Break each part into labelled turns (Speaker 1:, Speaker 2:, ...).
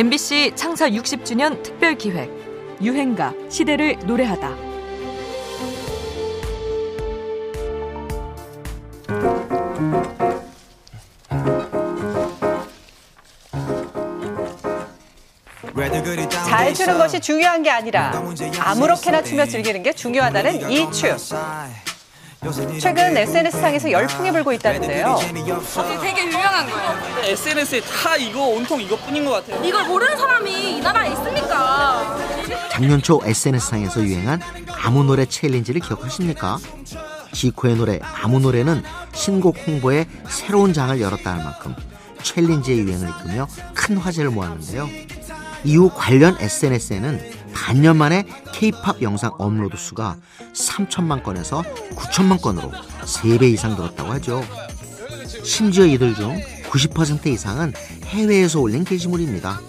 Speaker 1: MBC 창사 60주년 특별 기획 유행가 시대를 노래하다.
Speaker 2: 잘 추는 것이 중요한 게 아니라 아무렇게나 추며 즐기는 게 중요하다는 이 춤. 최근 SNS상에서 열풍이 불고 있다는데요.
Speaker 3: 되게 유명한 거예요.
Speaker 4: SNS에 다 이거 온통 이거뿐인 것 같아요.
Speaker 3: 이걸 모르는 사람이 이 나라에 있습니까?
Speaker 5: 작년 초 SNS상에서 유행한 아무 노래 챌린지를 기억하십니까? 지코의 노래 아무 노래는 신곡 홍보에 새로운 장을 열었다 할 만큼 챌린지의 유행을 이끌며 큰 화제를 모았는데요. 이후 관련 SNS에는 반년 만에 K-팝 영상 업로드 수가 3천만 건에서 9천만 건으로 3배 이상 늘었다고 하죠. 심지어 이들 중 90% 이상은 해외에서 올린 게시물입니다.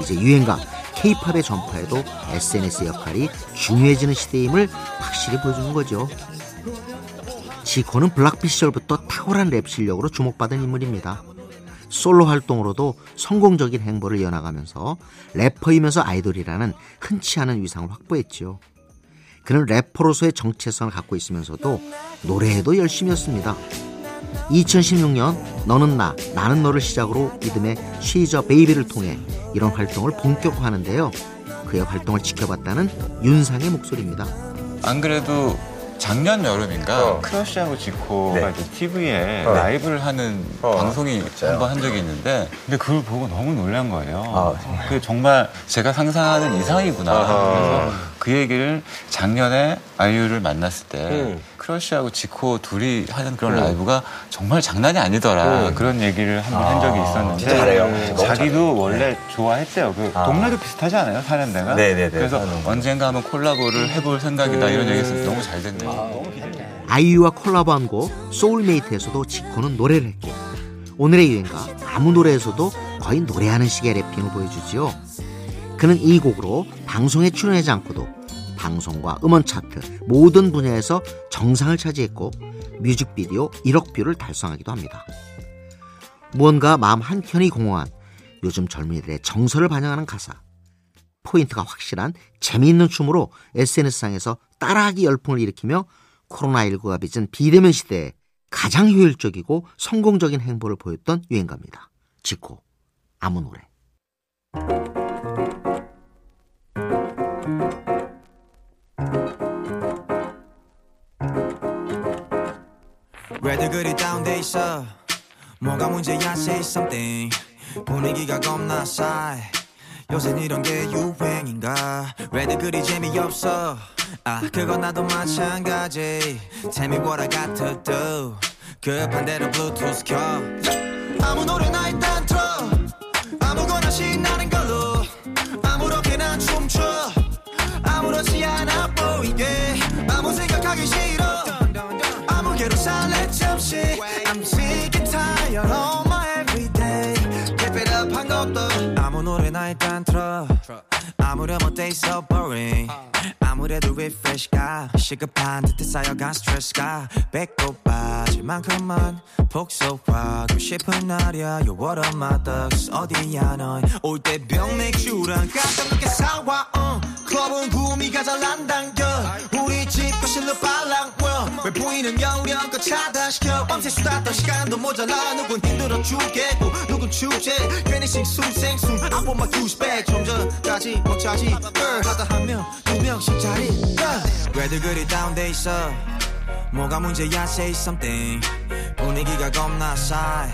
Speaker 5: 이제 유행가 K-팝의 전파에도 SNS 역할이 중요해지는 시대임을 확실히 보여주는 거죠. 지코는 블락비 시절부터 탁월한 랩 실력으로 주목받은 인물입니다. 솔로 활동으로도 성공적인 행보를 이어나가면서 래퍼이면서 아이돌이라는 흔치 않은 위상을 확보했지요. 그는 래퍼로서의 정체성을 갖고 있으면서도 노래에도 열심히였습니다. 2016년 너는 나, 나는 너를 시작으로 믿음의 쉬저 베이비를 통해 이런 활동을 본격화하는데요. 그의 활동을 지켜봤다는 윤상의 목소리입니다.
Speaker 6: 안 그래도 작년 여름인가
Speaker 7: 어.
Speaker 6: 크러쉬하고 지코가
Speaker 7: 네.
Speaker 6: 이제 TV에
Speaker 7: 어.
Speaker 6: 라이브를 하는
Speaker 7: 어,
Speaker 6: 방송이? 한 번 한 적이 있는데 근데 그걸 보고 너무 놀란 거예요.
Speaker 7: 아, 정말?
Speaker 6: 그게 정말 제가 상상하는 이상이구나. 그래서 그 얘기를 작년에 아이유를 만났을 때
Speaker 7: 음.
Speaker 6: 크러쉬하고 지코 둘이 하는 그런 라이브가 정말 장난이 아니더라.
Speaker 7: 음.
Speaker 6: 그런 얘기를 한번한 적이
Speaker 7: 아,
Speaker 6: 있었는데
Speaker 7: 진짜 잘해요.
Speaker 6: 자기도. 원래 좋아했대요. 그
Speaker 7: 아.
Speaker 6: 동네도 비슷하지 않아요? 사는 데가?
Speaker 7: 네네네,
Speaker 6: 그래서
Speaker 7: 사는 거.
Speaker 6: 언젠가 한번 콜라보를 해볼 생각이다 이런 얘기했을 때 너무 잘 됐네요.
Speaker 5: 아이유와 콜라보한 곡 소울메이트에서도 지코는 노래를 했고 오늘의 유행가 아무 노래에서도 거의 노래하는 식의 rapping을 보여주지요. 그는 이 곡으로 방송에 출연하지 않고도 방송과 음원 차트 모든 분야에서 정상을 차지했고 뮤직비디오 1억 뷰를 달성하기도 합니다. 무언가 마음 한켠이 공허한 요즘 젊은이들의 정서를 반영하는 가사 포인트가 확실한 재미있는 춤으로 SNS상에서 따라하기 열풍을 일으키며 코로나19가 빚은 비대면 시대에 가장 효율적이고 성공적인 행보를 보였던 유행가입니다. 지코, 아무 노래.
Speaker 8: 왜들 그리 다운돼 있어? 뭐가 문제야 say something. 분위기가 겁나 싸해. 요샌 이런 게 유행인가? 왜들 그리 재미없어? 아 그건 나도 마찬가지. Tell me what I got to do 급한 대로 블루투스 켜 아무 노래나 일단 틀어. 아무렴 어때? So boring. 아무래도 refresh가. 시급한 듯해 쌓여간 스트레스가. 배꼽 빠질 만큼만 복속하고 싶은 날이야. You're one of my thugs. 어디야 넌올때 병 맥주랑 깜짝 놀게 사와 어. 클럽은 구미가 잘안 당겨. 우리 집 거실로 왜 보이는 여우량껏 차단시켜. 밤새 수다 떨 시간도 모자라. 누군 힘들어 죽겠고 누군 축제. 괜히 my juice back 좀 전까지 먹자지. girl 하다 한 명 두 명씩 자리. 왜들 그리 다운돼 있어? 뭐가 문제야 say something. 분위기가 겁나 싸해.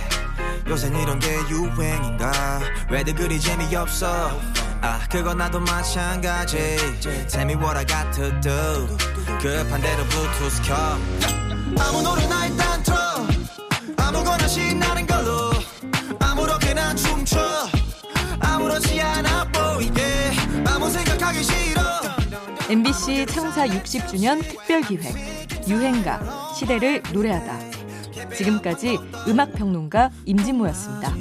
Speaker 8: 요샌 이런 게 유행인가? 왜들 그리 재미없어 아 그건 나도 마찬가지. Tell me what I got to do 급한 대로 블루투스 켜. 아무 노래나 일단 틀어. 아무거나 신나는 걸로. 아무렇게나 춤춰. 아무렇지 않아 보이게. 아무 생각하기 싫어.
Speaker 1: MBC 창사 60주년 특별 기획. 유행가 시대를 노래하다. 지금까지 음악 평론가 임진모였습니다.